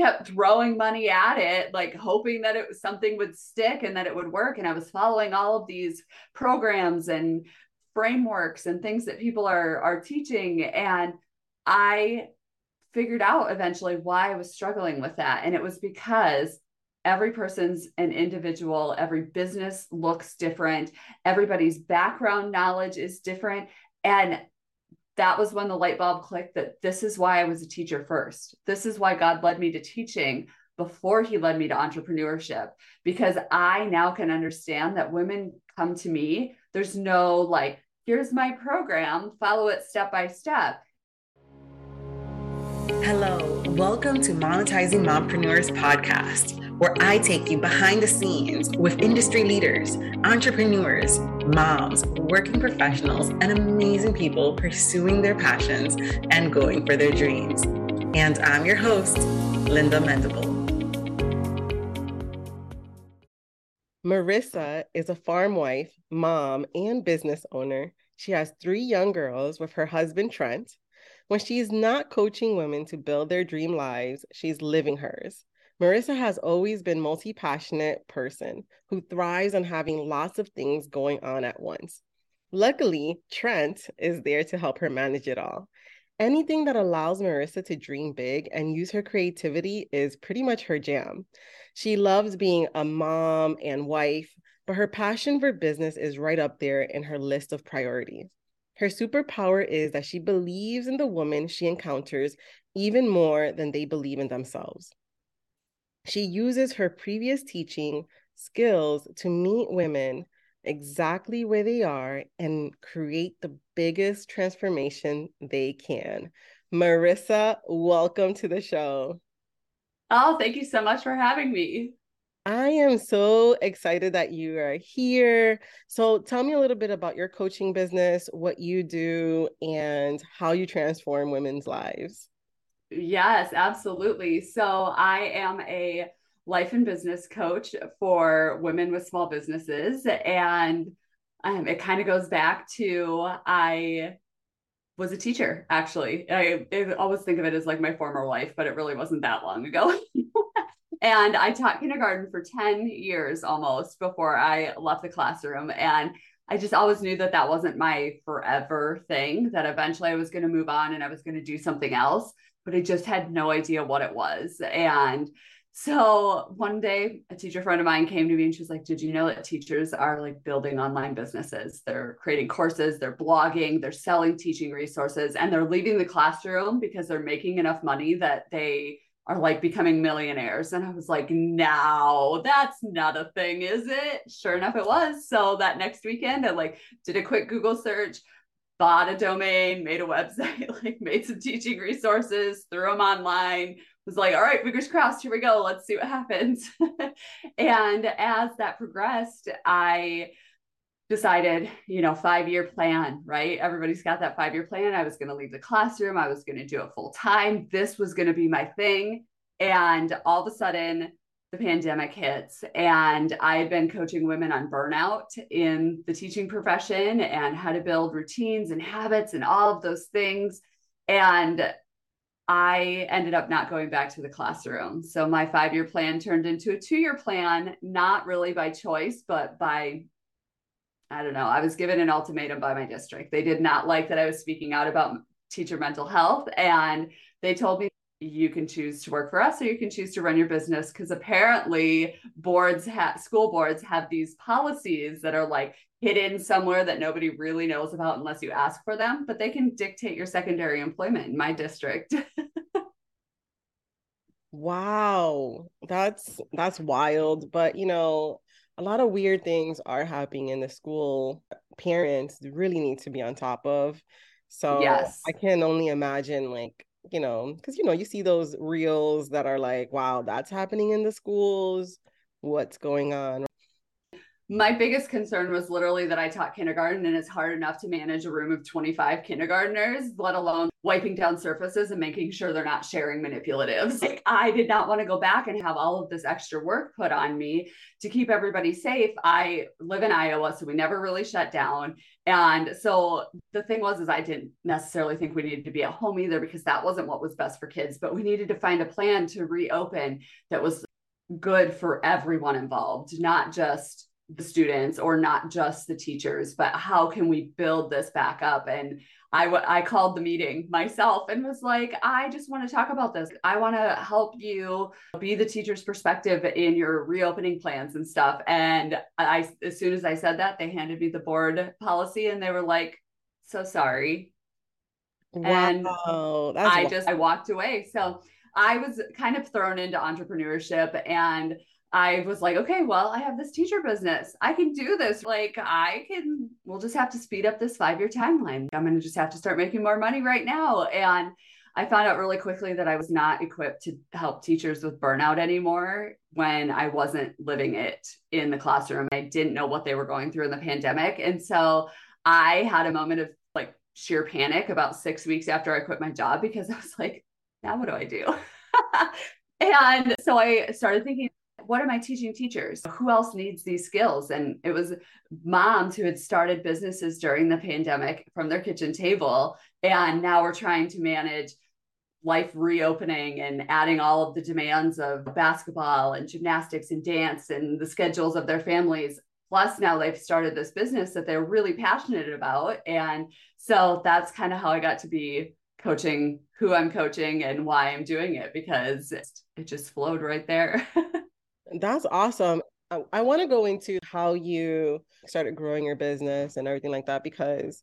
kept throwing money at it, like hoping that it was something would stick and that it would work. And I was following all of these programs and frameworks and things that people are are teaching. And I figured out eventually why I was struggling with that. And it was because every person's an individual, every business looks different, everybody's background knowledge is different. And that was when the light bulb clicked that this is why I was a teacher first. This is why God led me to teaching before he led me to entrepreneurship, because I now can understand that women come to me. There's no like, here's my program, follow it step by step. Hello, welcome to Monetizing Mompreneurs podcast, where I take you behind the scenes with industry leaders, entrepreneurs, moms, working professionals, and amazing people pursuing their passions and going for their dreams. And I'm your host, Linda Mendable. Marissa is a farm wife, mom, and business owner. She has three young girls with her husband, Trent when she's not coaching women to build their dream lives, she's living hers. Marissa has always been multi-passionate person who thrives on having lots of things going on at once. Luckily, Trent is there to help her manage it all. Anything that allows Marissa to dream big and use her creativity is pretty much her jam. She loves being a mom and wife, but her passion for business is right up there in her list of priorities. Her superpower is that she believes in the woman she encounters even more than they believe in themselves. She uses her previous teaching skills to meet women exactly where they are and create the biggest transformation they can. Marissa, welcome to the show. Oh, thank you so much for having me. I am so excited that you are here. So, tell me a little bit about your coaching business, what you do, and how you transform women's lives. Yes, absolutely. So, I am a life and business coach for women with small businesses. And um, it kind of goes back to I was a teacher, actually. I, I always think of it as like my former life, but it really wasn't that long ago. And I taught kindergarten for 10 years almost before I left the classroom. And I just always knew that that wasn't my forever thing, that eventually I was going to move on and I was going to do something else, but I just had no idea what it was. And so one day, a teacher friend of mine came to me and she was like, Did you know that teachers are like building online businesses? They're creating courses, they're blogging, they're selling teaching resources, and they're leaving the classroom because they're making enough money that they are like becoming millionaires. And I was like, no, that's not a thing, is it? Sure enough, it was. So that next weekend, I like did a quick Google search, bought a domain, made a website, like made some teaching resources, threw them online, was like, all right, fingers crossed, here we go. Let's see what happens. and as that progressed, I decided, you know, five year plan, right? Everybody's got that five year plan. I was going to leave the classroom. I was going to do it full time. This was going to be my thing. And all of a sudden, the pandemic hits. And I had been coaching women on burnout in the teaching profession and how to build routines and habits and all of those things. And I ended up not going back to the classroom. So my five year plan turned into a two year plan, not really by choice, but by I don't know. I was given an ultimatum by my district. They did not like that I was speaking out about teacher mental health. And they told me you can choose to work for us or you can choose to run your business because apparently boards have school boards have these policies that are like hidden somewhere that nobody really knows about unless you ask for them but they can dictate your secondary employment in my district wow that's that's wild but you know a lot of weird things are happening in the school. Parents really need to be on top of. So yes. I can only imagine like, you know, because you know, you see those reels that are like, wow, that's happening in the schools. What's going on? My biggest concern was literally that I taught kindergarten and it's hard enough to manage a room of 25 kindergartners, let alone wiping down surfaces and making sure they're not sharing manipulatives. Like I did not want to go back and have all of this extra work put on me to keep everybody safe. I live in Iowa, so we never really shut down. And so the thing was is I didn't necessarily think we needed to be at home either because that wasn't what was best for kids, but we needed to find a plan to reopen that was good for everyone involved, not just the students or not just the teachers, but how can we build this back up? And I, w- I called the meeting myself and was like, I just want to talk about this. I want to help you be the teacher's perspective in your reopening plans and stuff. And I, as soon as I said that, they handed me the board policy and they were like, so sorry. Wow, and I just, I walked away. So I was kind of thrown into entrepreneurship and I was like, okay, well, I have this teacher business. I can do this. Like, I can, we'll just have to speed up this five year timeline. I'm going to just have to start making more money right now. And I found out really quickly that I was not equipped to help teachers with burnout anymore when I wasn't living it in the classroom. I didn't know what they were going through in the pandemic. And so I had a moment of like sheer panic about six weeks after I quit my job because I was like, now what do I do? and so I started thinking what am I teaching teachers? Who else needs these skills? And it was moms who had started businesses during the pandemic from their kitchen table. And now we're trying to manage life reopening and adding all of the demands of basketball and gymnastics and dance and the schedules of their families. Plus, now they've started this business that they're really passionate about. And so that's kind of how I got to be coaching who I'm coaching and why I'm doing it because it just flowed right there. That's awesome. I, I want to go into how you started growing your business and everything like that because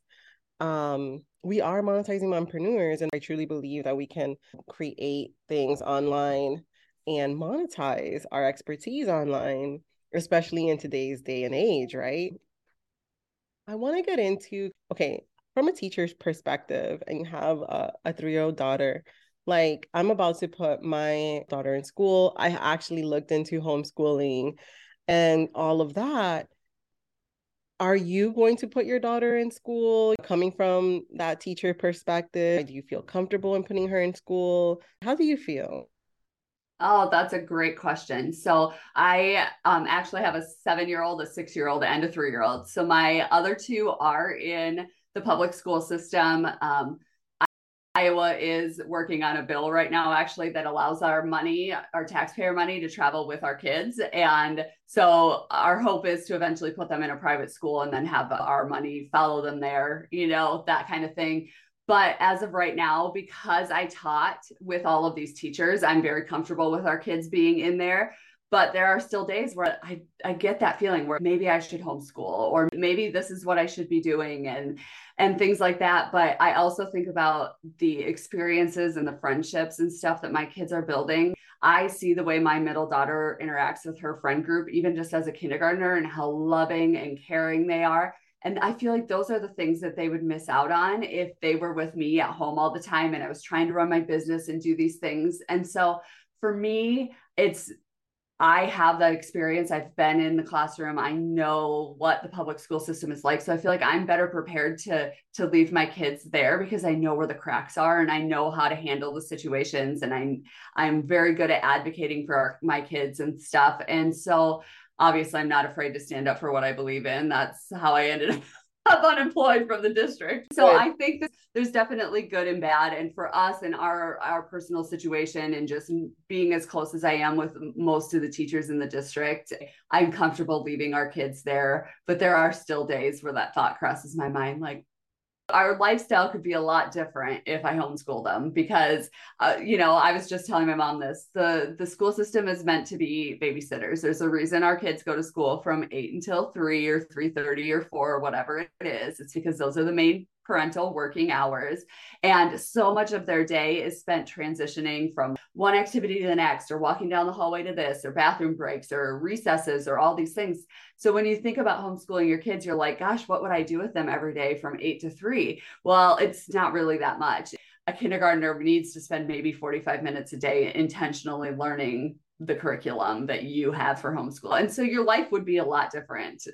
um, we are monetizing mompreneurs, and I truly believe that we can create things online and monetize our expertise online, especially in today's day and age, right? I want to get into okay, from a teacher's perspective, and you have a, a three year old daughter like i'm about to put my daughter in school i actually looked into homeschooling and all of that are you going to put your daughter in school coming from that teacher perspective do you feel comfortable in putting her in school how do you feel Oh, that's a great question. So I um, actually have a seven-year-old, a six-year-old, and a three-year-old. So my other two are in the public school system. Um, Iowa is working on a bill right now, actually, that allows our money, our taxpayer money, to travel with our kids. And so our hope is to eventually put them in a private school and then have our money follow them there, you know, that kind of thing. But as of right now, because I taught with all of these teachers, I'm very comfortable with our kids being in there but there are still days where I, I get that feeling where maybe I should homeschool or maybe this is what I should be doing and and things like that. But I also think about the experiences and the friendships and stuff that my kids are building. I see the way my middle daughter interacts with her friend group, even just as a kindergartner, and how loving and caring they are. And I feel like those are the things that they would miss out on if they were with me at home all the time and I was trying to run my business and do these things. And so for me, it's I have that experience. I've been in the classroom. I know what the public school system is like. So I feel like I'm better prepared to to leave my kids there because I know where the cracks are and I know how to handle the situations and I'm I'm very good at advocating for our, my kids and stuff. And so obviously I'm not afraid to stand up for what I believe in. That's how I ended up unemployed from the district. So right. I think that there's definitely good and bad. And for us and our our personal situation and just being as close as I am with most of the teachers in the district, I'm comfortable leaving our kids there. But there are still days where that thought crosses my mind, like, our lifestyle could be a lot different if I homeschool them because, uh, you know, I was just telling my mom this. The the school system is meant to be babysitters. There's a reason our kids go to school from eight until three or three thirty or four or whatever it is. It's because those are the main parental working hours. And so much of their day is spent transitioning from one activity to the next, or walking down the hallway to this, or bathroom breaks, or recesses, or all these things. So when you think about homeschooling your kids, you're like, gosh, what would I do with them every day from eight to three? Well, it's not really that much. A kindergartner needs to spend maybe 45 minutes a day intentionally learning the curriculum that you have for homeschool. And so your life would be a lot different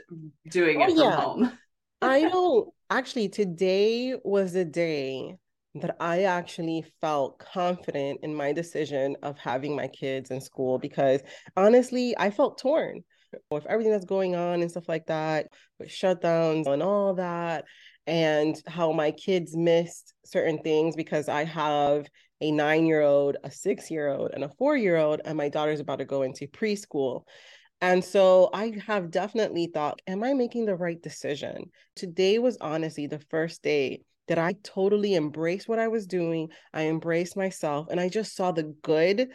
doing oh, it oh, from yeah. home. I know actually today was the day that I actually felt confident in my decision of having my kids in school because honestly, I felt torn with everything that's going on and stuff like that, with shutdowns and all that, and how my kids missed certain things because I have a nine year old, a six year old, and a four year old, and my daughter's about to go into preschool. And so I have definitely thought, am I making the right decision? Today was honestly the first day that I totally embraced what I was doing. I embraced myself and I just saw the good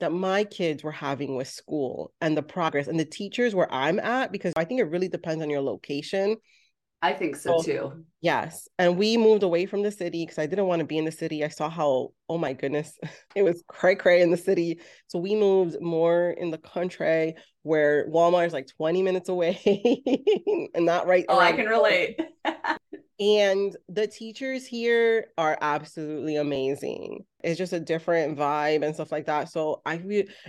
that my kids were having with school and the progress and the teachers where I'm at, because I think it really depends on your location. I think so, so too. Yes. And we moved away from the city because I didn't want to be in the city. I saw how, oh my goodness, it was cray cray in the city. So we moved more in the country where Walmart is like 20 minutes away and not right. Oh, I can relate. And the teachers here are absolutely amazing. It's just a different vibe and stuff like that. So I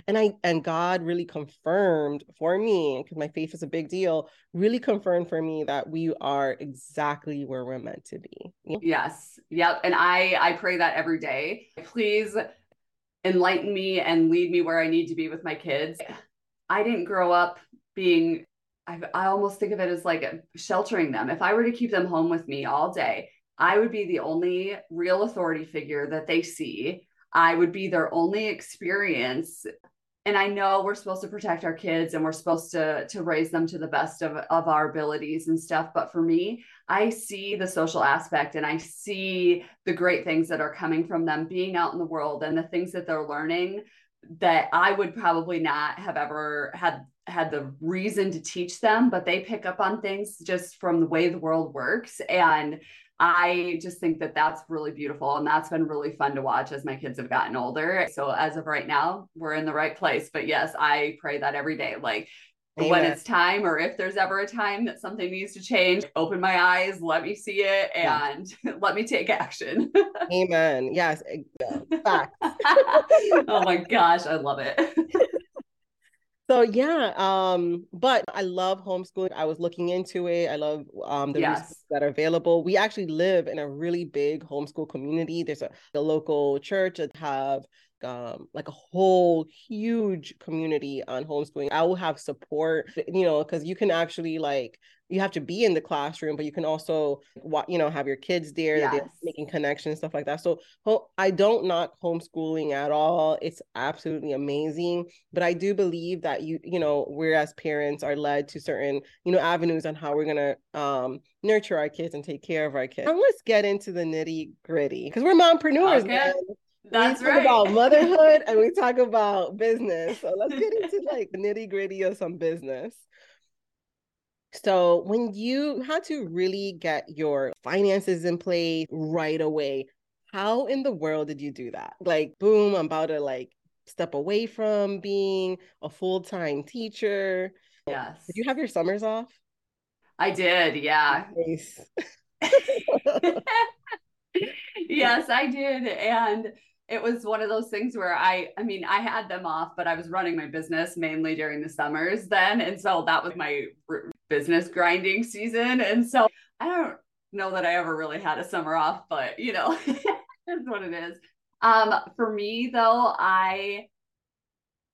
and I, and God really confirmed for me, because my faith is a big deal, really confirmed for me that we are exactly where we're meant to be. Yes. Yep. And I, I pray that every day. Please enlighten me and lead me where I need to be with my kids. I didn't grow up being I, I almost think of it as like sheltering them. If I were to keep them home with me all day, I would be the only real authority figure that they see. I would be their only experience. And I know we're supposed to protect our kids and we're supposed to to raise them to the best of, of our abilities and stuff. But for me, I see the social aspect and I see the great things that are coming from them being out in the world and the things that they're learning that I would probably not have ever had had the reason to teach them, but they pick up on things just from the way the world works. And I just think that that's really beautiful. And that's been really fun to watch as my kids have gotten older. So as of right now, we're in the right place. But yes, I pray that every day. Like Amen. when it's time, or if there's ever a time that something needs to change, open my eyes, let me see it, and yeah. let me take action. Amen. Yes. Fact. oh my gosh, I love it. So yeah, um, but I love homeschooling. I was looking into it. I love um the yes. resources that are available. We actually live in a really big homeschool community. There's a, a local church that have um like a whole huge community on homeschooling. I will have support, you know, because you can actually like you have to be in the classroom, but you can also, you know, have your kids there, yes. making connections, stuff like that. So I don't knock homeschooling at all. It's absolutely amazing. But I do believe that you, you know, we're as parents are led to certain, you know, avenues on how we're gonna um, nurture our kids and take care of our kids. Now let's get into the nitty gritty because we're mompreneurs, okay. man. That's we talk right. about motherhood and we talk about business. So let's get into like nitty gritty of some business. So when you had to really get your finances in place right away, how in the world did you do that? Like, boom, I'm about to like step away from being a full-time teacher. Yes. Did you have your summers off? I did, yeah. Nice. yes, I did. And it was one of those things where I, I mean, I had them off, but I was running my business mainly during the summers then. And so that was my r- business grinding season. And so I don't know that I ever really had a summer off, but you know, it's what it is. Um, for me though, I,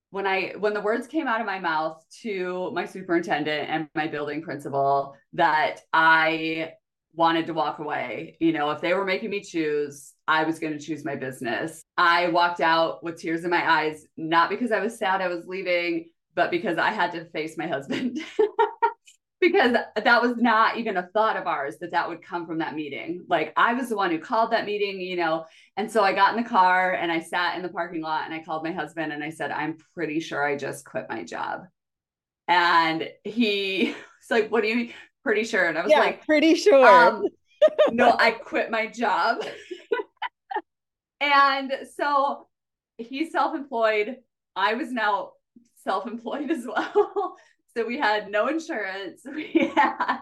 when I, when the words came out of my mouth to my superintendent and my building principal that I wanted to walk away. You know, if they were making me choose, I was going to choose my business. I walked out with tears in my eyes, not because I was sad I was leaving, but because I had to face my husband. because that was not even a thought of ours that that would come from that meeting. Like I was the one who called that meeting, you know. And so I got in the car and I sat in the parking lot and I called my husband and I said, I'm pretty sure I just quit my job. And he was like, What do you mean? Pretty sure. And I was yeah, like, pretty sure. Um, no, I quit my job. and so he's self employed. I was now self employed as well. so we had no insurance. We had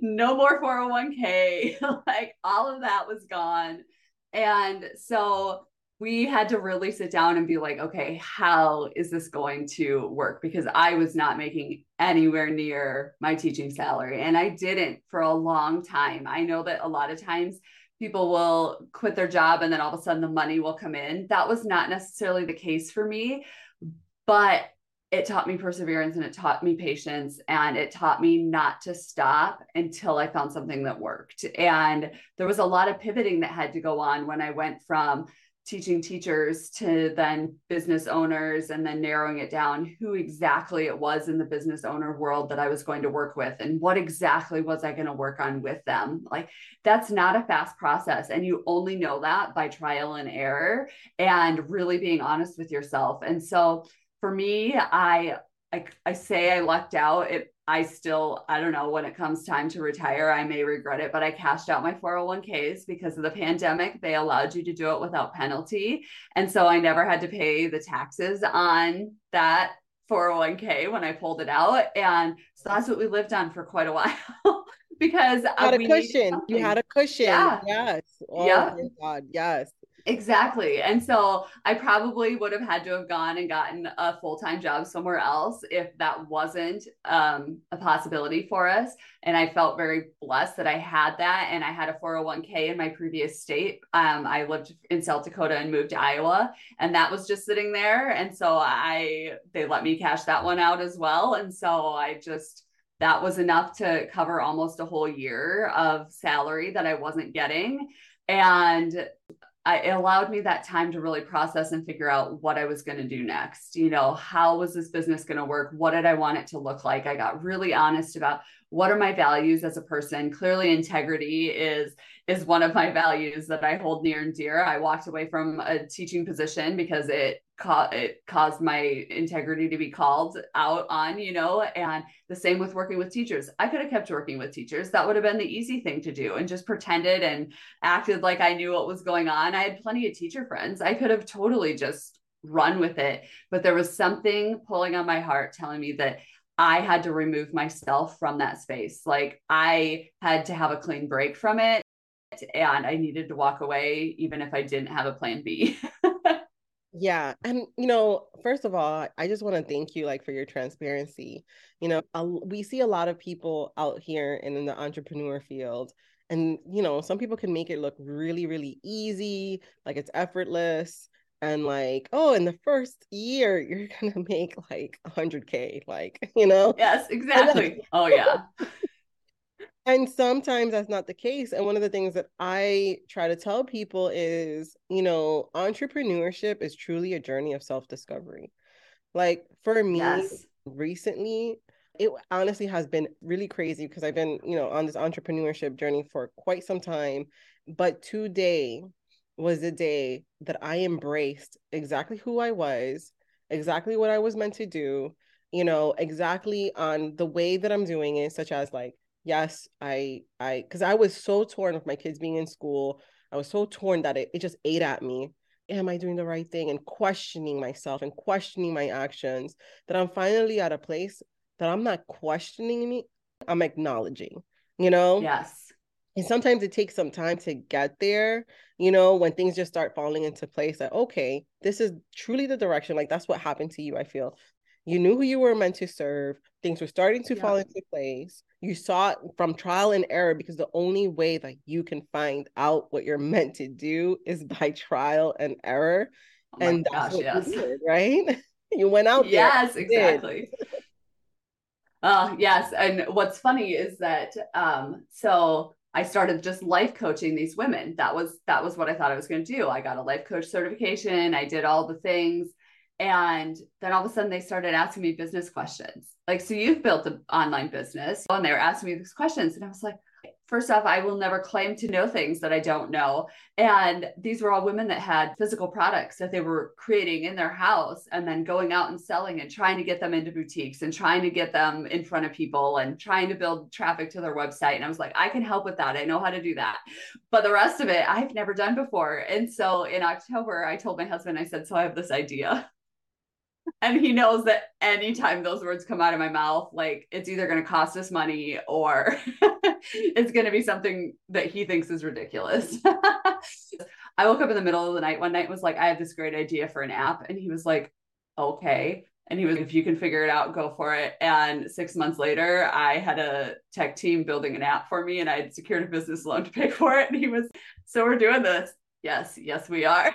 no more 401k. like all of that was gone. And so we had to really sit down and be like, okay, how is this going to work? Because I was not making anywhere near my teaching salary. And I didn't for a long time. I know that a lot of times people will quit their job and then all of a sudden the money will come in. That was not necessarily the case for me, but it taught me perseverance and it taught me patience and it taught me not to stop until I found something that worked. And there was a lot of pivoting that had to go on when I went from teaching teachers to then business owners and then narrowing it down who exactly it was in the business owner world that I was going to work with and what exactly was I going to work on with them. Like that's not a fast process and you only know that by trial and error and really being honest with yourself. And so for me, I I, I say I lucked out. It I still, I don't know when it comes time to retire, I may regret it, but I cashed out my 401ks because of the pandemic. They allowed you to do it without penalty. And so I never had to pay the taxes on that 401k when I pulled it out. And so that's what we lived on for quite a while. because you had uh, a cushion. You had a cushion. Yeah. Yes. Oh yeah. my God. Yes. Exactly. And so I probably would have had to have gone and gotten a full time job somewhere else if that wasn't um, a possibility for us. And I felt very blessed that I had that. And I had a 401k in my previous state. Um, I lived in South Dakota and moved to Iowa, and that was just sitting there. And so I, they let me cash that one out as well. And so I just, that was enough to cover almost a whole year of salary that I wasn't getting. And I, it allowed me that time to really process and figure out what I was going to do next. You know, how was this business going to work? What did I want it to look like? I got really honest about what are my values as a person. Clearly, integrity is is one of my values that I hold near and dear. I walked away from a teaching position because it ca- it caused my integrity to be called out on, you know, and the same with working with teachers. I could have kept working with teachers. That would have been the easy thing to do and just pretended and acted like I knew what was going on. I had plenty of teacher friends. I could have totally just run with it, but there was something pulling on my heart telling me that I had to remove myself from that space. Like I had to have a clean break from it and I needed to walk away even if I didn't have a plan B. yeah, and you know, first of all, I just want to thank you like for your transparency. You know, a, we see a lot of people out here and in the entrepreneur field and you know, some people can make it look really really easy, like it's effortless and like oh in the first year you're gonna make like 100k like you know? Yes exactly. Oh yeah and sometimes that's not the case and one of the things that i try to tell people is you know entrepreneurship is truly a journey of self-discovery like for me yes. recently it honestly has been really crazy because i've been you know on this entrepreneurship journey for quite some time but today was the day that i embraced exactly who i was exactly what i was meant to do you know exactly on the way that i'm doing it such as like yes, I I because I was so torn with my kids being in school. I was so torn that it, it just ate at me. Am I doing the right thing? And questioning myself and questioning my actions. That I'm finally at a place that I'm not questioning me, I'm acknowledging, you know? Yes. And sometimes it takes some time to get there, you know, when things just start falling into place that, okay, this is truly the direction. Like that's what happened to you, I feel. You knew who you were meant to serve. Things were starting to yeah. fall into place. You saw it from trial and error because the only way that you can find out what you're meant to do is by trial and error. Oh and that's gosh, what yes. you did, right? you went out yes, there. Yes, exactly. uh, yes. And what's funny is that um, so I started just life coaching these women. That was that was what I thought I was going to do. I got a life coach certification. I did all the things and then all of a sudden they started asking me business questions. Like, so you've built an online business. And they were asking me these questions. And I was like, first off, I will never claim to know things that I don't know. And these were all women that had physical products that they were creating in their house and then going out and selling and trying to get them into boutiques and trying to get them in front of people and trying to build traffic to their website. And I was like, I can help with that. I know how to do that. But the rest of it, I've never done before. And so in October, I told my husband, I said, So I have this idea and he knows that anytime those words come out of my mouth like it's either going to cost us money or it's going to be something that he thinks is ridiculous I woke up in the middle of the night one night and was like, I have this great idea for an app. And he was like, okay. And he was, if you can figure it out, go for it. And six months later, I had a tech team building an app for me and I had secured a business loan to pay for it. And he was, so we're doing this. Yes, yes, we are.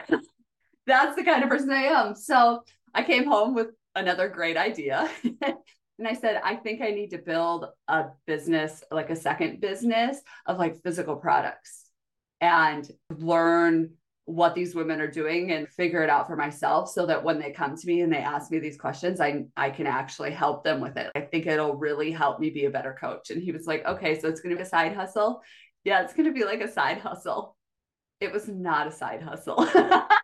That's the kind of person I am. So I came home with another great idea. and I said, I think I need to build a business, like a second business of like physical products and learn what these women are doing and figure it out for myself so that when they come to me and they ask me these questions I I can actually help them with it. I think it'll really help me be a better coach. And he was like, "Okay, so it's going to be a side hustle." Yeah, it's going to be like a side hustle. It was not a side hustle.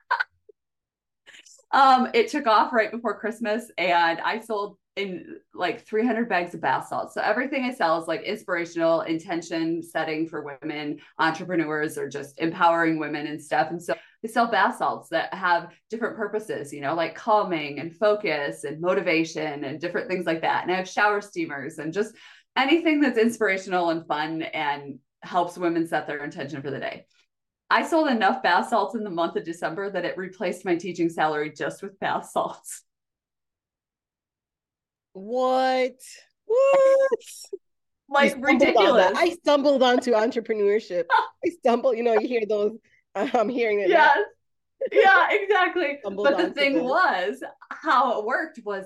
um it took off right before Christmas and I sold in like 300 bags of bath salts. So everything I sell is like inspirational intention setting for women, entrepreneurs, or just empowering women and stuff. And so I sell bath salts that have different purposes, you know, like calming and focus and motivation and different things like that. And I have shower steamers and just anything that's inspirational and fun and helps women set their intention for the day. I sold enough bath salts in the month of December that it replaced my teaching salary just with bath salts. What? What? like ridiculous. I stumbled onto entrepreneurship. I stumbled, you know, you hear those. Uh, I'm hearing it. Yes. yeah, exactly. but the thing this. was, how it worked was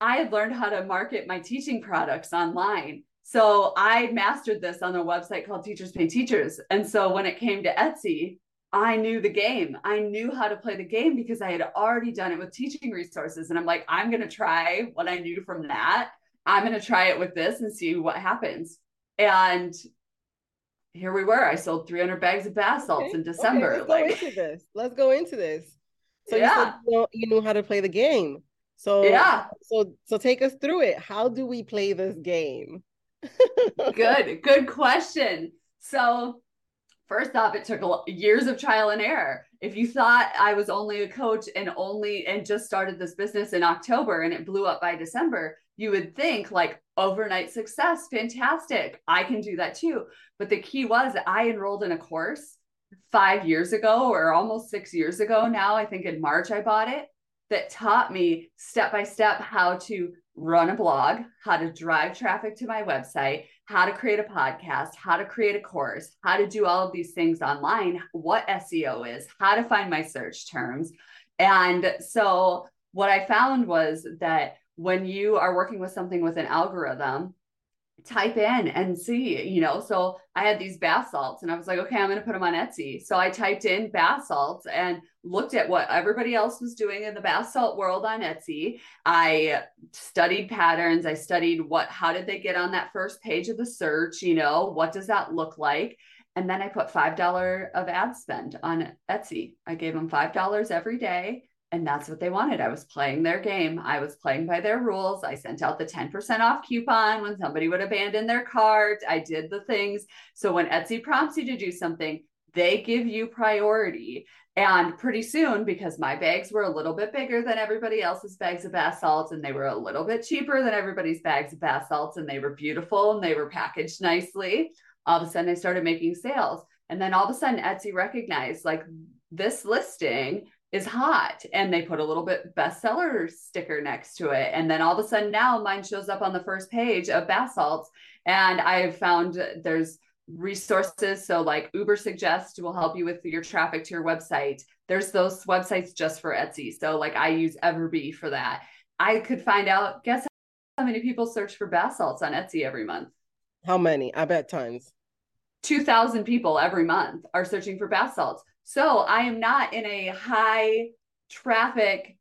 I had learned how to market my teaching products online. So I mastered this on a website called Teachers Pay Teachers. And so when it came to Etsy, I knew the game. I knew how to play the game because I had already done it with teaching resources. And I'm like, I'm going to try what I knew from that. I'm going to try it with this and see what happens. And here we were. I sold 300 bags of bath salts okay. in December. Okay, let's like, go into this. Let's go into this. So yeah. you, you, knew how to play the game. So yeah. So so take us through it. How do we play this game? Good, good question. So First off, it took years of trial and error. If you thought I was only a coach and only and just started this business in October and it blew up by December, you would think like overnight success, fantastic. I can do that too. But the key was I enrolled in a course five years ago or almost six years ago now. I think in March I bought it that taught me step by step how to run a blog, how to drive traffic to my website, how to create a podcast, how to create a course, how to do all of these things online, what SEO is, how to find my search terms. And so what I found was that when you are working with something with an algorithm, type in and see, you know. So I had these bath salts and I was like, okay, I'm going to put them on Etsy. So I typed in bath salts and looked at what everybody else was doing in the bath salt world on Etsy. I studied patterns. I studied what, how did they get on that first page of the search? You know, what does that look like? And then I put $5 of ad spend on Etsy. I gave them $5 every day and that's what they wanted. I was playing their game. I was playing by their rules. I sent out the 10% off coupon when somebody would abandon their cart. I did the things. So when Etsy prompts you to do something, they give you priority. And pretty soon, because my bags were a little bit bigger than everybody else's bags of bath salts, and they were a little bit cheaper than everybody's bags of bath salts, and they were beautiful and they were packaged nicely, all of a sudden I started making sales. And then all of a sudden, Etsy recognized like this listing is hot and they put a little bit bestseller sticker next to it. And then all of a sudden now mine shows up on the first page of bath salts and i've found there's resources. So like Ubersuggest will help you with your traffic to your website. There's those websites just for etsy. So like i use everbee for that. I could find out guess how many people search for bath salts on etsy every month? How many? I bet tons. 2000 people every month are searching for bath salts so I am not in a high traffic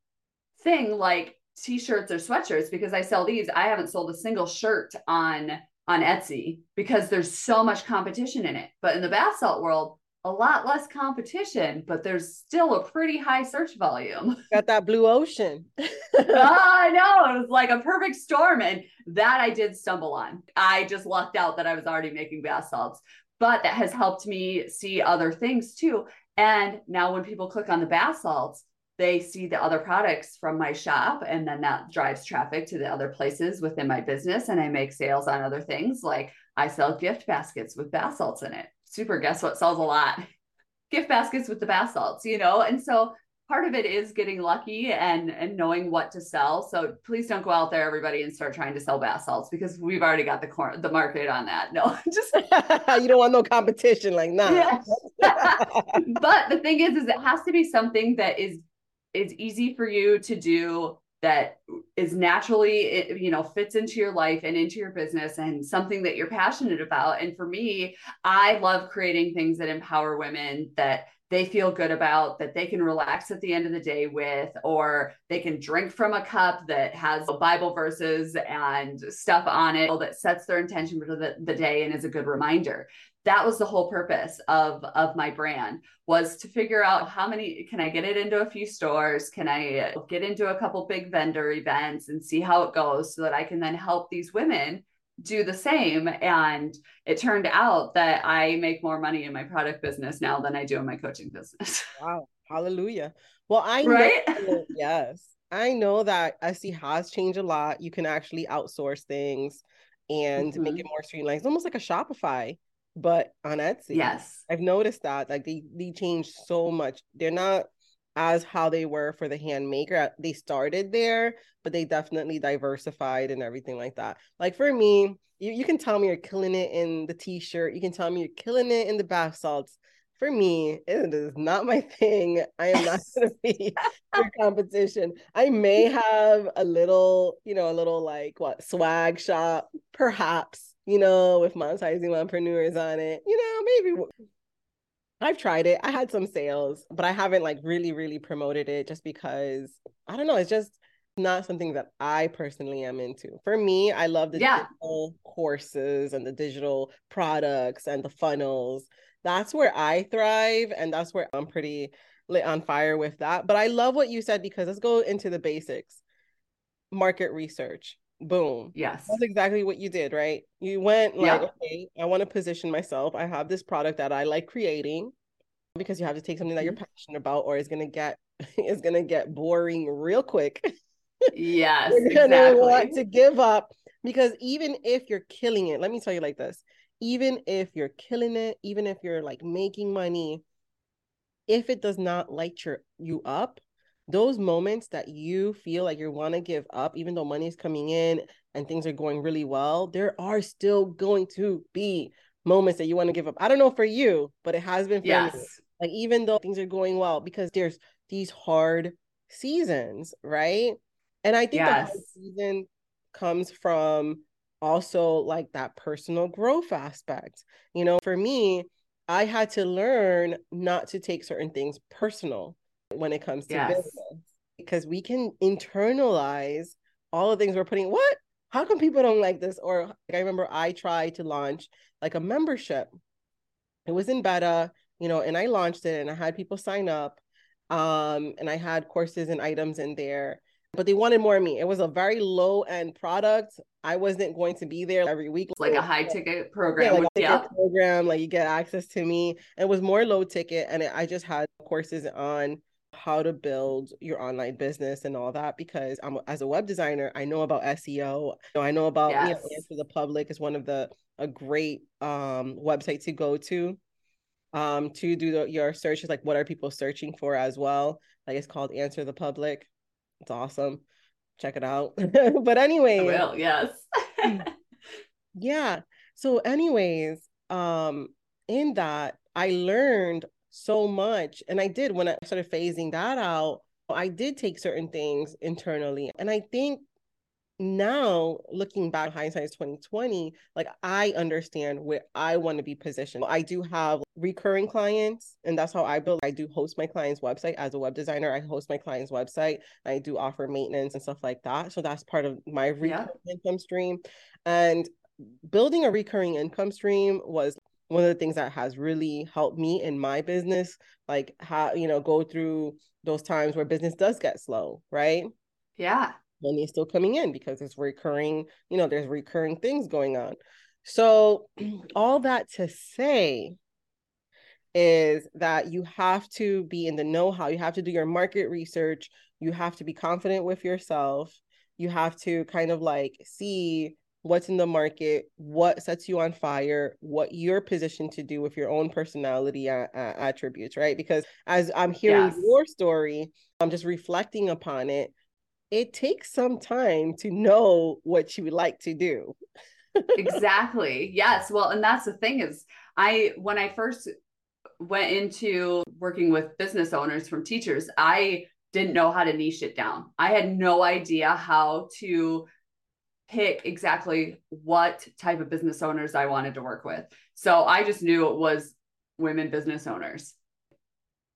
thing like t-shirts or sweatshirts because I sell these. I haven't sold a single shirt on on Etsy because there's so much competition in it. But in the bath salt world, a lot less competition, but there's still a pretty high search volume. Got that blue ocean. Ah, I know. It was like a perfect storm. And that I did stumble on. I just lucked out that I was already making bath salts, but that has helped me see other things too. And now when people click on the bath salts, they see the other products from my shop and then that drives traffic to the other places within my business and I make sales on other things like I sell gift baskets with bath salts in it. Super guess what sells a lot? gift baskets with the bath salts, you know? And so part of it is getting lucky and and knowing what to sell. So please don't go out there, everybody, and start trying to sell bath salts because we've already got the cor- the market on that. No, just you don't want no competition like that. but the thing is, is it has to be something that is is easy for you to do that is naturally you know fits into your life and into your business and something that you're passionate about and for me i love creating things that empower women that they feel good about that they can relax at the end of the day with, or they can drink from a cup that has Bible verses and stuff on it that sets their intention for the, the day and is a good reminder. That was the whole purpose of, of my brand was to figure out how many can I get it into a few stores? Can I get into a couple big vendor events and see how it goes so that I can then help these women do the same. And it turned out that I make more money in my product business now than I do in my coaching business. Wow. Hallelujah. Well, I right? know, yes. I know that Etsy has changed a lot. You can actually outsource things and mm-hmm. make it more streamlined. It's almost like a Shopify, but on Etsy. Yes. I've noticed that. Like they they change so much. They're not as how they were for the hand maker. They started there, but they definitely diversified and everything like that. Like for me, you, you can tell me you're killing it in the t-shirt. You can tell me you're killing it in the bath salts. For me, it is not my thing. I am not to be your competition. I may have a little, you know, a little like what swag shop, perhaps, you know, with monetizing entrepreneurs on it. You know, maybe I've tried it. I had some sales, but I haven't like really, really promoted it just because I don't know. It's just not something that I personally am into. For me, I love the yeah. digital courses and the digital products and the funnels. That's where I thrive. And that's where I'm pretty lit on fire with that. But I love what you said because let's go into the basics market research. Boom. Yes. That's exactly what you did, right? You went like, yeah. okay, I want to position myself. I have this product that I like creating because you have to take something that you're mm-hmm. passionate about or it's gonna get it's gonna get boring real quick. Yes. you're gonna exactly. want to give up because even if you're killing it, let me tell you like this. Even if you're killing it, even if you're like making money, if it does not light your you up, those moments that you feel like you want to give up, even though money is coming in and things are going really well, there are still going to be moments that you want to give up. I don't know for you, but it has been for yes. me. Like even though things are going well, because there's these hard seasons, right? And I think yes. the season comes from also like that personal growth aspect. You know, for me, I had to learn not to take certain things personal when it comes to yes. business because we can internalize all the things we're putting. What? How come people don't like this? Or like, I remember I tried to launch like a membership. It was in beta, you know, and I launched it and I had people sign up. Um, and I had courses and items in there, but they wanted more of me. It was a very low end product. I wasn't going to be there every week. Like a high ticket program. Yeah, like yeah. program, like you get access to me. It was more low ticket, and it, I just had courses on how to build your online business and all that because I'm as a web designer, I know about SEO. So I know about yes. you know, Answer the Public is one of the a great um website to go to um to do the, your searches like what are people searching for as well. Like it's called Answer the Public. It's awesome. Check it out. but anyway, will, yes. yeah. So anyways, um in that I learned so much. And I did when I started phasing that out, I did take certain things internally. And I think now looking back hindsight is 2020 like i understand where i want to be positioned i do have recurring clients and that's how i build i do host my client's website as a web designer i host my client's website i do offer maintenance and stuff like that so that's part of my recurring yeah. income stream and building a recurring income stream was one of the things that has really helped me in my business like how you know go through those times where business does get slow right? Yeah. Money is still coming in because it's recurring you know there's recurring things going on. So all that to say is that you have to be in the know-how. You have to do your market research. You have to be confident with yourself. You have to kind of like see what's in the market, what sets you on fire, what you're positioned to do with your own personality uh, uh, attributes, right? Because as I'm hearing yes. your story, I'm just reflecting upon it. It takes some time to know what you would like to do. exactly. Yes. Well, and that's the thing is I when I first went into working with business owners from teachers, I didn't know how to niche it down. I had no idea how to pick exactly what type of business owners I wanted to work with. So I just knew it was women business owners.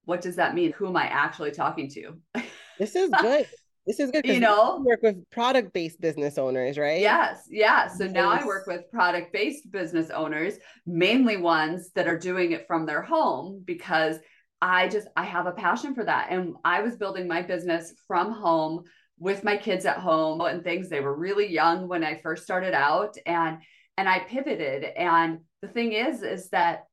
What does that mean? Who am I actually talking to? This is good. This is good. You know, work with product based business owners, right? Yes. Yeah. So yes. now I work with product based business owners, mainly ones that are doing it from their home because I just, I have a passion for that. And I was building my business from home with my kids at home and things. They were really young when I first started out and, and I pivoted. And the thing is, is that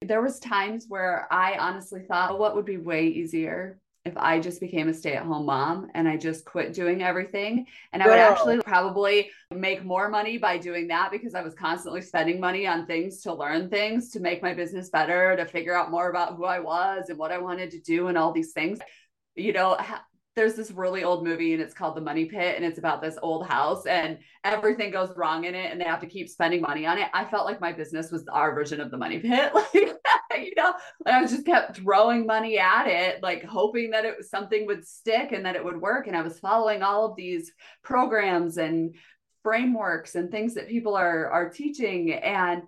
there was times where I honestly thought, well, what would be way easier if I just became a stay at home mom and I just quit doing everything. And I would actually probably make more money by doing that because I was constantly spending money on things to learn things, to make my business better, to figure out more about who I was and what I wanted to do and all these things. You know, there's this really old movie and it's called The Money Pit and it's about this old house and everything goes wrong in it and they have to keep spending money on it. I felt like my business was our version of the money pit. Like, you know, I was just kept throwing money at it, like hoping that it was something would stick and that it would work. And I was following all of these programs and frameworks and things that people are are teaching. And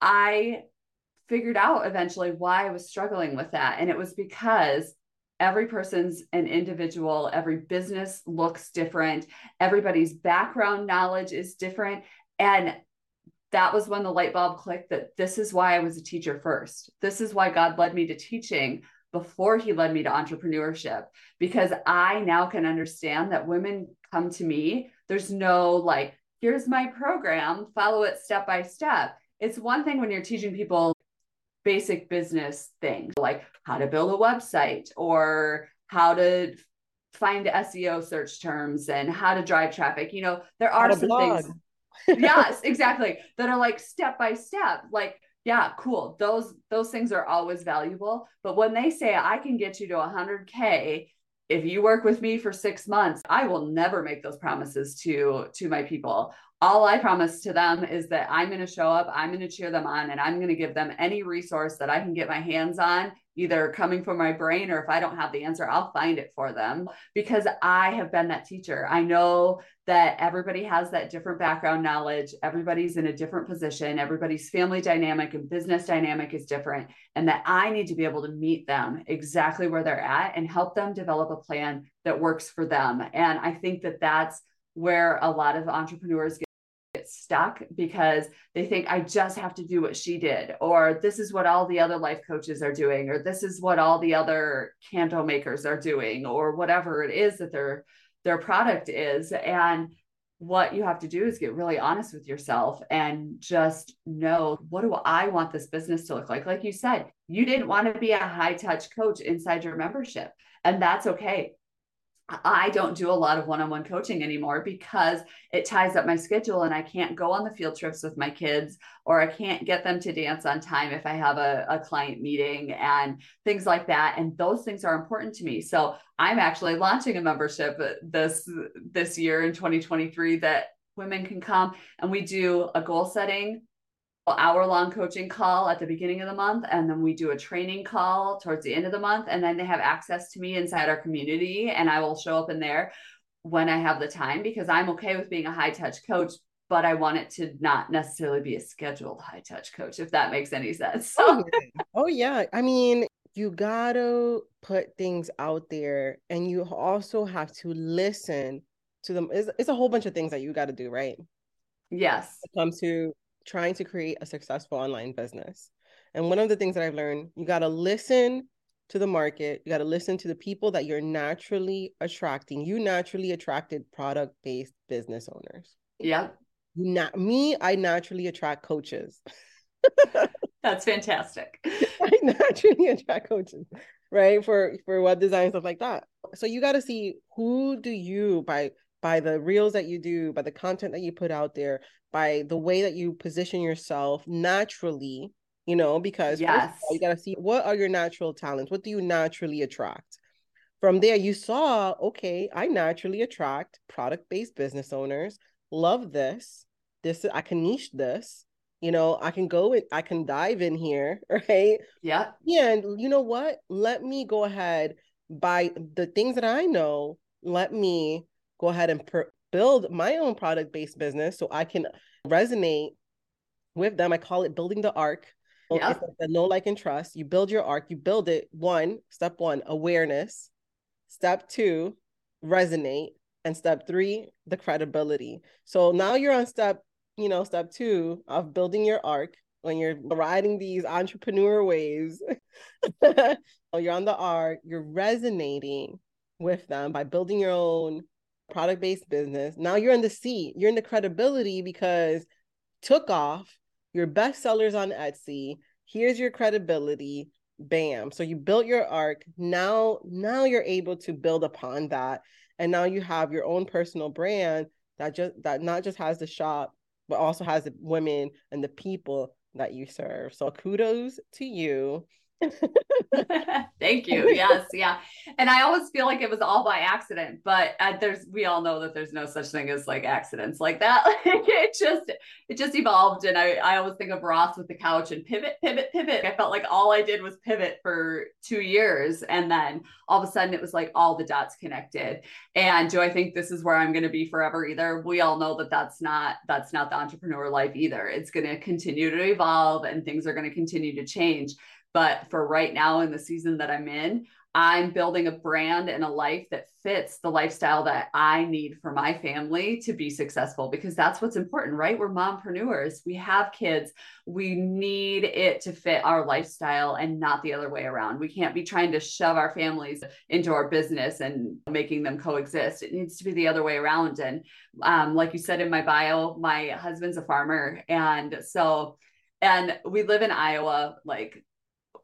I figured out eventually why I was struggling with that. And it was because every person's an individual every business looks different everybody's background knowledge is different and that was when the light bulb clicked that this is why I was a teacher first. This is why God led me to teaching before he led me to entrepreneurship because I now can understand that women come to me. There's no like, here's my program, follow it step by step. It's one thing when you're teaching people basic business things like how to build a website or how to find SEO search terms and how to drive traffic. You know, there are some blog. things. yes, exactly. That are like step by step. Like, yeah, cool. Those those things are always valuable. But when they say I can get you to 100k if you work with me for 6 months, I will never make those promises to to my people all I promise to them is that I'm going to show up, I'm going to cheer them on, and I'm going to give them any resource that I can get my hands on, either coming from my brain or if I don't have the answer, I'll find it for them because I have been that teacher. I know that everybody has that different background knowledge, everybody's in a different position, everybody's family dynamic and business dynamic is different, and that I need to be able to meet them exactly where they're at and help them develop a plan that works for them. And I think that that's where a lot of entrepreneurs stuck because they think I just have to do what she did, or this is what all the other life coaches are doing, or this is what all the other candle makers are doing, or whatever it is that their their product is. And what you have to do is get really honest with yourself and just know what do I want this business to look like? Like you said, you didn't want to be a high touch coach inside your membership, and that's okay. I don't do a lot of one on one coaching anymore because it ties up my schedule and I can't go on the field trips with my kids or I can't get them to dance on time if I have a, a client meeting and things like that. And those things are important to me. So I'm actually launching a membership this this year in 2023 that women can come and we do a goal setting hour long coaching call at the beginning of the month and then we do a training call towards the end of the month and then they have access to me inside our community and I will show up in there when I have the time because I'm okay with being a high touch coach but I want it to not necessarily be a scheduled high touch coach if that makes any sense. Oh, so. Oh, yeah. oh I mean you gotta put things out there and you also have to listen to them. It's, it's a whole bunch of things that you got to do, right? Yes. It comes to trying to create a successful online business. And one of the things that I've learned, you got to listen to the market. You got to listen to the people that you're naturally attracting. You naturally attracted product based business owners. Yeah. Not me, I naturally attract coaches. That's fantastic. I naturally attract coaches, right? For for web design stuff like that. So you got to see who do you by by the reels that you do, by the content that you put out there, by the way that you position yourself naturally, you know, because yes. all, you got to see what are your natural talents? What do you naturally attract? From there, you saw, okay, I naturally attract product based business owners. Love this. This, I can niche this you know i can go and i can dive in here right yeah and you know what let me go ahead by the things that i know let me go ahead and per- build my own product based business so i can resonate with them. I call it building the arc. Yeah. It's like the know like and trust. You build your arc. You build it. One step one awareness. Step two resonate. And step three the credibility. So now you're on step you know, step two of building your arc when you're riding these entrepreneur waves. you're on the arc, you're resonating with them by building your own product based business. Now you're in the seat, you're in the credibility because took off, your best sellers on Etsy. Here's your credibility. Bam. So you built your arc. Now, now you're able to build upon that. And now you have your own personal brand that just that not just has the shop but also has the women and the people that you serve. So kudos to you. Thank you. Yes, yeah. And I always feel like it was all by accident, but uh, there's we all know that there's no such thing as like accidents like that. Like it just it just evolved, and I I always think of Ross with the couch and pivot, pivot, pivot. I felt like all I did was pivot for two years, and then all of a sudden it was like all the dots connected. And do I think this is where I'm going to be forever? Either we all know that that's not that's not the entrepreneur life either. It's going to continue to evolve, and things are going to continue to change but for right now in the season that I'm in, I'm building a brand and a life that fits the lifestyle that I need for my family to be successful because that's what's important, right? We're mompreneurs. We have kids. We need it to fit our lifestyle and not the other way around. We can't be trying to shove our families into our business and making them coexist. It needs to be the other way around. And um, like you said in my bio, my husband's a farmer. And so, and we live in Iowa, like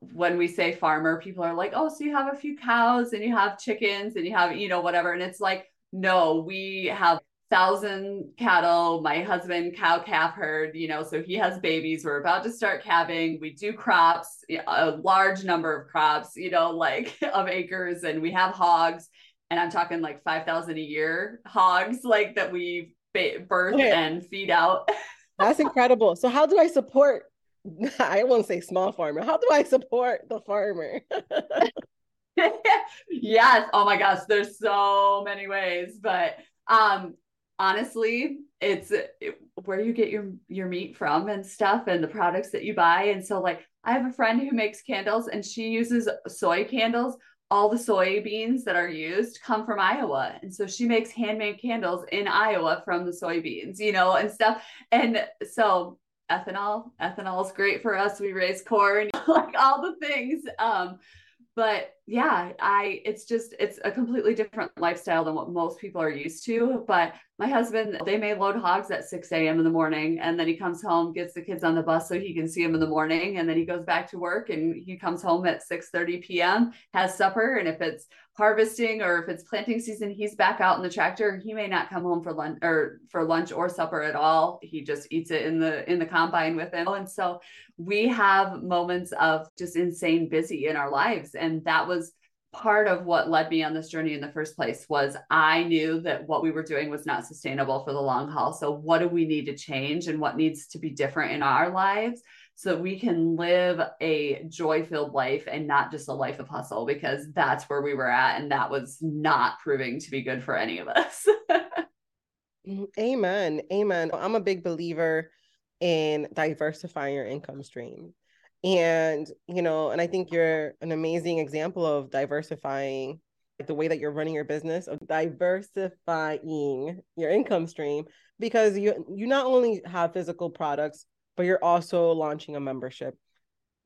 when we say farmer, people are like, oh, so you have a few cows and you have chickens and you have, you know, whatever. And it's like, no, we have thousand cattle. My husband cow calf herd, you know, so he has babies. We're about to start calving. We do crops, a large number of crops, you know, like of acres, and we have hogs. And I'm talking like 5,000 a year hogs, like that we birth okay. and feed out. That's incredible. So, how do I support I won't say small farmer. How do I support the farmer? yes. Oh my gosh, there's so many ways, but um honestly, it's it, where you get your your meat from and stuff and the products that you buy and so like I have a friend who makes candles and she uses soy candles. All the soybeans that are used come from Iowa. And so she makes handmade candles in Iowa from the soybeans, you know, and stuff. And so ethanol. Ethanol is great for us. We raise corn, like all the things. Um, but yeah, I it's just it's a completely different lifestyle than what most people are used to. But my husband, they may load hogs at 6 a.m. in the morning, and then he comes home, gets the kids on the bus so he can see them in the morning, and then he goes back to work and he comes home at 6 30 p.m., has supper. And if it's harvesting or if it's planting season, he's back out in the tractor. He may not come home for lunch or for lunch or supper at all. He just eats it in the in the combine with him. And so we have moments of just insane busy in our lives. And that was part of what led me on this journey in the first place was I knew that what we were doing was not sustainable for the long haul. So what do we need to change and what needs to be different in our lives so that we can live a joy filled life and not just a life of hustle because that's where we were at. And that was not proving to be good for any of us. Mm, amen. Amen. I'm a big believer in diversifying your income stream. And, you know, and I think you're an amazing example of diversifying like the way that you're running your business, of diversifying your income stream because you you not only have physical products but you're also launching a membership.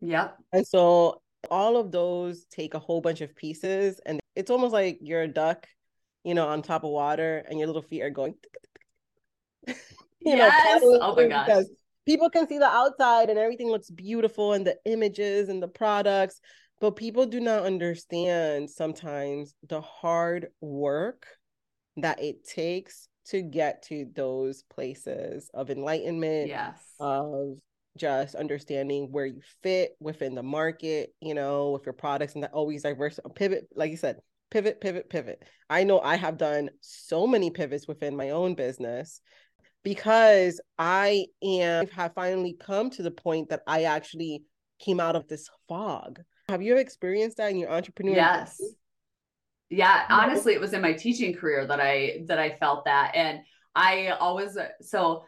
Yep. And so all of those take a whole bunch of pieces and it's almost like you're a duck, you know, on top of water and your little feet are going you yes. know, oh my gosh. People can see the outside and everything looks beautiful and the images and the products, but people do not understand sometimes the hard work that it takes to get to those places of enlightenment, yes, of just understanding where you fit within the market, you know, with your products and that always diverse pivot, like you said, pivot, pivot, pivot. I know I have done so many pivots within my own business because I am have finally come to the point that I actually came out of this fog. Have you ever experienced that in your entrepreneurial? Yes. Yeah, mm-hmm. honestly, it was in my teaching career that I that I felt that, and I always so.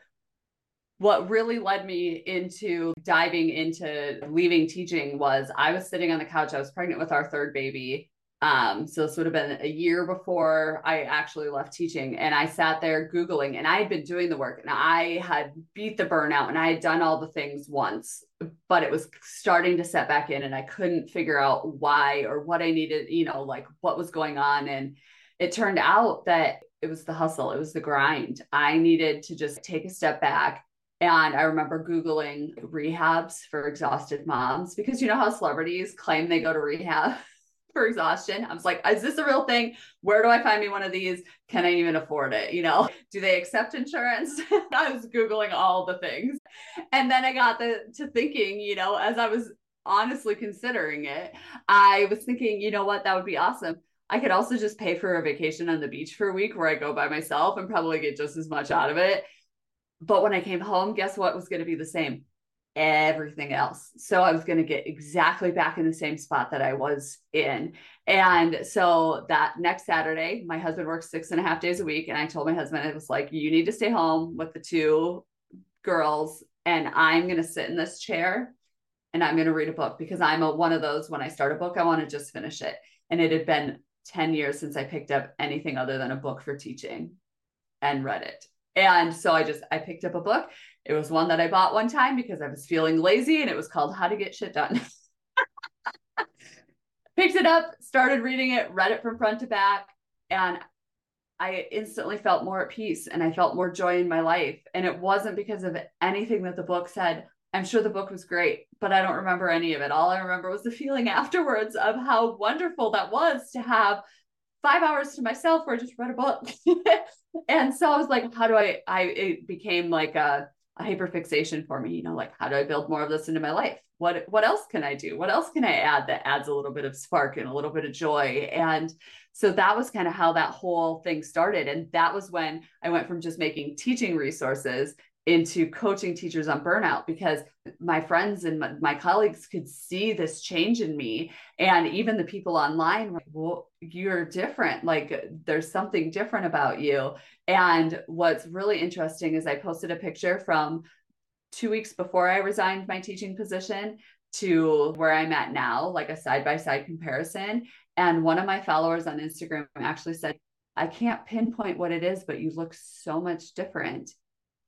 What really led me into diving into leaving teaching was I was sitting on the couch. I was pregnant with our third baby, um, so this would have been a year before I actually left teaching. And I sat there Googling and I had been doing the work and I had beat the burnout and I had done all the things once, but it was starting to set back in and I couldn't figure out why or what I needed, you know, like what was going on. And it turned out that it was the hustle, it was the grind. I needed to just take a step back and I remember Googling rehabs for exhausted moms because you know how celebrities claim they go to rehab for exhaustion. I was like, is this a real thing? Where do I find me one of these? Can I even afford it? You know, do they accept insurance? I was Googling all the things. And then I got the, to thinking, you know, as I was honestly considering it, I was thinking, you know what, that would be awesome. I could also just pay for a vacation on the beach for a week where I go by myself and probably get just as much out of it. But when I came home, guess what was going to be the same? Everything else. So I was going to get exactly back in the same spot that I was in. And so that next Saturday, my husband works six and a half days a week. And I told my husband, I was like, you need to stay home with the two girls. And I'm going to sit in this chair and I'm going to read a book because I'm a, one of those when I start a book, I want to just finish it. And it had been 10 years since I picked up anything other than a book for teaching and read it. And so I just I picked up a book. It was one that I bought one time because I was feeling lazy and it was called How to Get Shit Done. picked it up, started reading it, read it from front to back, and I instantly felt more at peace and I felt more joy in my life. And it wasn't because of anything that the book said. I'm sure the book was great, but I don't remember any of it. All I remember was the feeling afterwards of how wonderful that was to have five hours to myself where I just read a book. and so I was like, how do I, I, it became like a, a hyperfixation for me, you know, like how do I build more of this into my life? What, what else can I do? What else can I add that adds a little bit of spark and a little bit of joy? And so that was kind of how that whole thing started. And that was when I went from just making teaching resources into coaching teachers on burnout because my friends and my, my, colleagues could see this change in me. And even the people online were like, well you're different. Like there's something different about you. And what's really interesting is i posted a picture from two weeks before i resigned my teaching position to where i'm at now like a side by side comparison. And one of my followers on instagram actually said i can't pinpoint what it is but you look so much different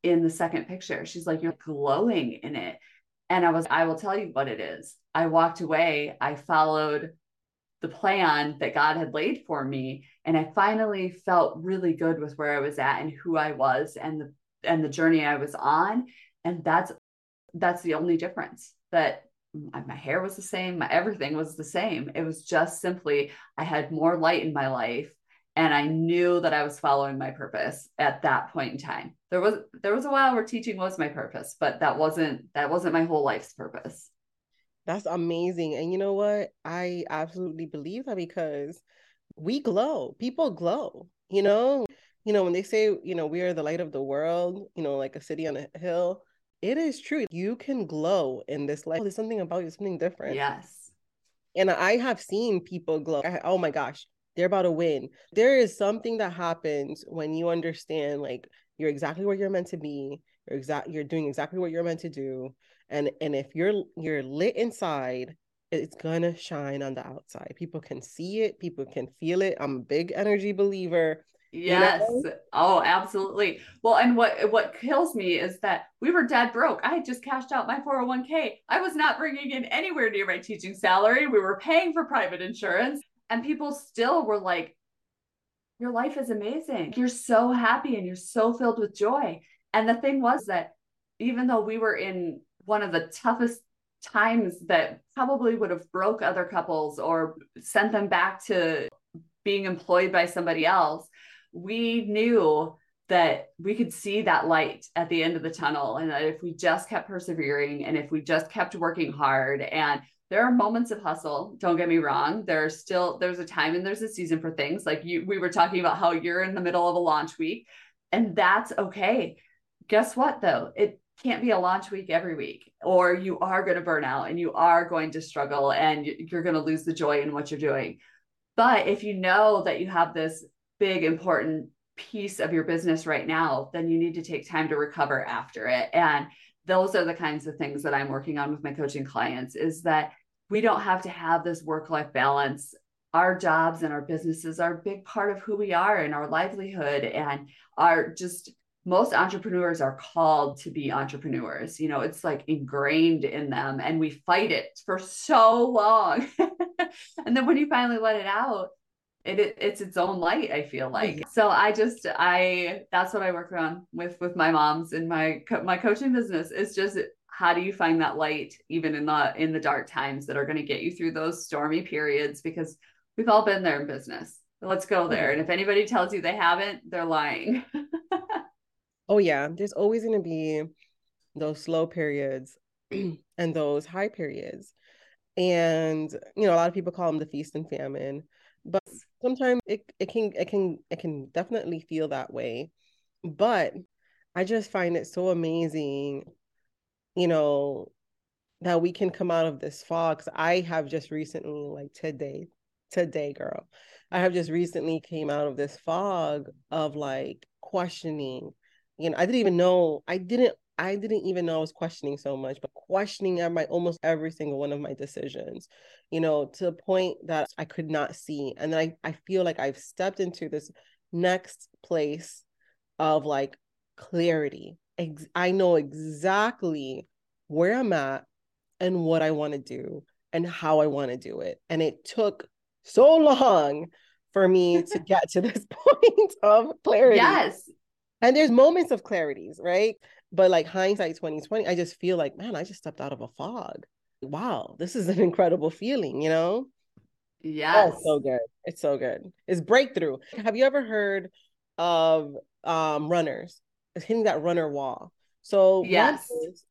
in the second picture. She's like, You're glowing in it. And I was, I will tell you what it is. I walked away, I followed the plan that God had laid for me. And I finally felt really good with where I was at and who I was and the and the journey I was on. And that's that's the only difference that my hair was the same, my everything was the same. It was just simply I had more light in my life and I knew that I was following my purpose at that point in time. There was there was a while where teaching was my purpose, but that wasn't that wasn't my whole life's purpose. That's amazing. And you know what? I absolutely believe that because we glow. People glow, you know? You know, when they say, you know, we are the light of the world, you know, like a city on a hill, it is true. You can glow in this life. There's something about you, something different. Yes. And I have seen people glow. Oh my gosh, they're about to win. There is something that happens when you understand like you're exactly where you're meant to be. You're exact you're doing exactly what you're meant to do. And and if you're you're lit inside, it's gonna shine on the outside. People can see it, people can feel it. I'm a big energy believer. Yes. You know? Oh, absolutely. Well, and what what kills me is that we were dead broke. I had just cashed out my 401k. I was not bringing in anywhere near my teaching salary. We were paying for private insurance and people still were like your life is amazing. You're so happy and you're so filled with joy. And the thing was that even though we were in one of the toughest times that probably would have broke other couples or sent them back to being employed by somebody else we knew that we could see that light at the end of the tunnel and that if we just kept persevering and if we just kept working hard and there are moments of hustle don't get me wrong. There's still there's a time and there's a season for things. Like you we were talking about how you're in the middle of a launch week and that's okay. Guess what though? It can't be a launch week every week or you are going to burn out and you are going to struggle and you're going to lose the joy in what you're doing. But if you know that you have this big important piece of your business right now then you need to take time to recover after it. And those are the kinds of things that I'm working on with my coaching clients is that we don't have to have this work life balance. Our jobs and our businesses are a big part of who we are and our livelihood and are just most entrepreneurs are called to be entrepreneurs. You know, it's like ingrained in them and we fight it for so long. and then when you finally let it out, it, it, it's its own light i feel like. So i just i that's what i work on with with my moms in my my coaching business it's just how do you find that light even in the in the dark times that are going to get you through those stormy periods? Because we've all been there in business. Let's go there. And if anybody tells you they haven't they're lying. Oh yeah. There's always going to be those slow periods and those high periods. And you know a lot of people call them the feast and famine but sometimes it, it can it can it can definitely feel that way. But i just find it so amazing you know that we can come out of this fog. I have just recently like today today girl i have just recently came out of this fog of like questioning. You know i didn't even know i didn't I didn't even know I was questioning so much, but questioning my almost every single one of my decisions, you know, to the point that I could not see. And then I, I feel like I've stepped into this next place of like clarity. I know exactly where I'm at and what I want to do and how I want to do it. And it took so long for me to get to this point of clarity. Yes. And there's moments of clarities, right? But like hindsight 2020, I just feel like, man, I just stepped out of a fog. Wow, this is an incredible feeling, you know? Yes. Oh, so good. It's so good. It's breakthrough. Have you ever heard of um runners? It's hitting that runner wall. So yes,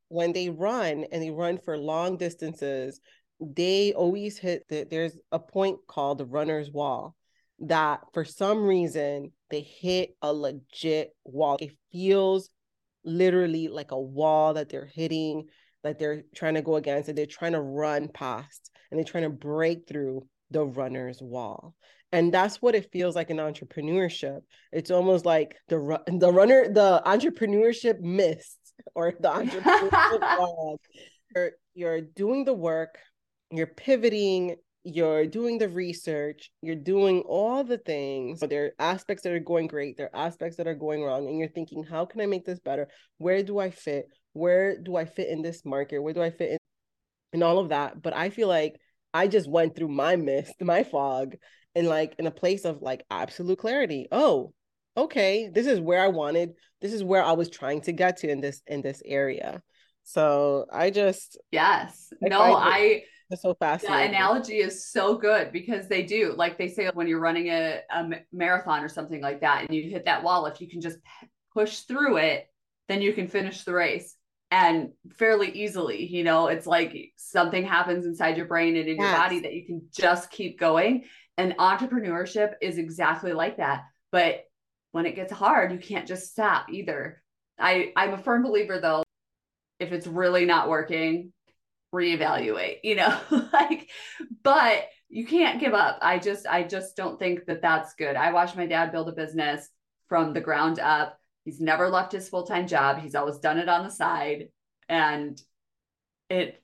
when they run and they run for long distances, they always hit that there's a point called the runner's wall that for some reason they hit a legit wall. It feels literally like a wall that they're hitting, that they're trying to go against, and they're trying to run past, and they're trying to break through the runner's wall. And that's what it feels like in entrepreneurship. It's almost like the the runner, the entrepreneurship mist or the entrepreneurship wall. You're, you're doing the work, you're pivoting, you're doing the research, you're doing all the things. But there are aspects that are going great, there are aspects that are going wrong, and you're thinking, how can I make this better? Where do I fit? Where do I fit in this market? Where do I fit in, in all of that? But I feel like I just went through my mist, my fog, and like in a place of like absolute clarity. Oh, okay, this is where I wanted, this is where I was trying to get to in this in this area. So I just yes, no, I that's so fascinating. The analogy is so good because they do, like they say, when you're running a, a marathon or something like that, and you hit that wall, if you can just push through it, then you can finish the race and fairly easily. You know, it's like something happens inside your brain and in yes. your body that you can just keep going. And entrepreneurship is exactly like that. But when it gets hard, you can't just stop either. I, I'm a firm believer though, if it's really not working, reevaluate, you know, like, but you can't give up. I just, I just don't think that that's good. I watched my dad build a business from the ground up. He's never left his full time job. He's always done it on the side. And it,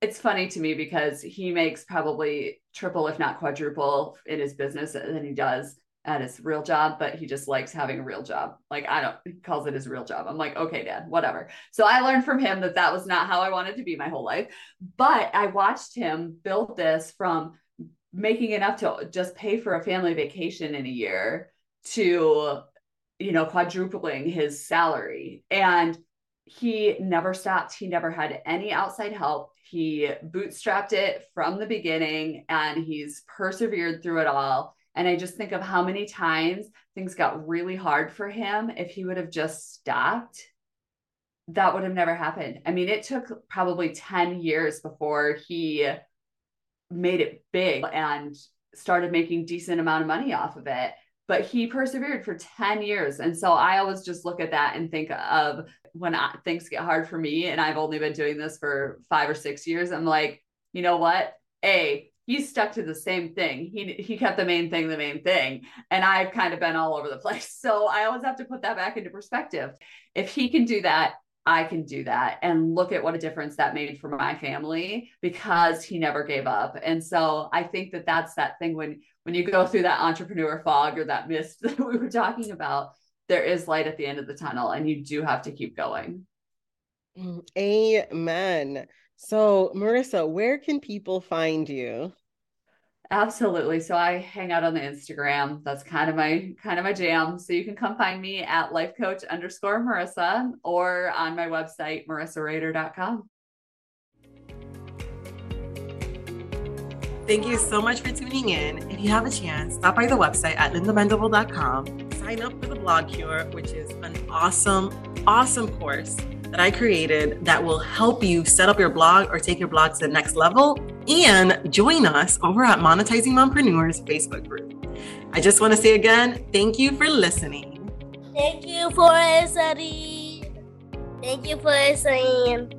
it's funny to me because he makes probably triple, if not quadruple, in his business than he does at his real job, but he just likes having a real job. Like I don't, he calls it his real job. I'm like, okay, dad, whatever. So I learned from him that that was not how I wanted to be my whole life. But I watched him build this from making enough to just pay for a family vacation in a year to, you know, quadrupling his salary. And he never stopped. He never had any outside help. He bootstrapped it from the beginning and he's persevered through it all And I just think of how many times things got really hard for him. If he would have just stopped, that would have never happened. I mean, it took probably 10 years before he made it big and started making decent amount of money off of it but he persevered for 10 years and so i always just look at that and think of when I, things get hard for me and i've only been doing this for five or six years i'm like you know what a he's stuck to the same thing he he kept the main thing the main thing and i've kind of been all over the place so i always have to put that back into perspective if he can do that I can do that and look at what a difference that made for my family because he never gave up. And so I think that that's that thing when when you go through that entrepreneur fog or that mist that we were talking about, there is light at the end of the tunnel and you do have to keep going. Mm, amen. So, Marissa, where can people find you? Absolutely. So I hang out on the Instagram. That's kind of my kind of my jam. So you can come find me at life coach underscore Marissa or on my website, marissarehder.com. Thank you so much for tuning in. If you have a chance, stop by the website at lindamendable.com. Sign up for the blog cure, which is an awesome, awesome course that I created that will help you set up your blog or take your blog to the next level and join us over at Monetizing Mompreneurs Facebook group. I just want to say again, thank you for listening. Thank you for listening. Thank you for listening.